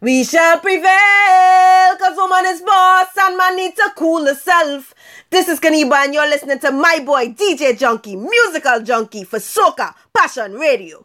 We shall prevail, cause woman is boss and man needs to cool herself. This is Kenyba and you're listening to my boy DJ Junky, musical junkie for Soca Passion Radio.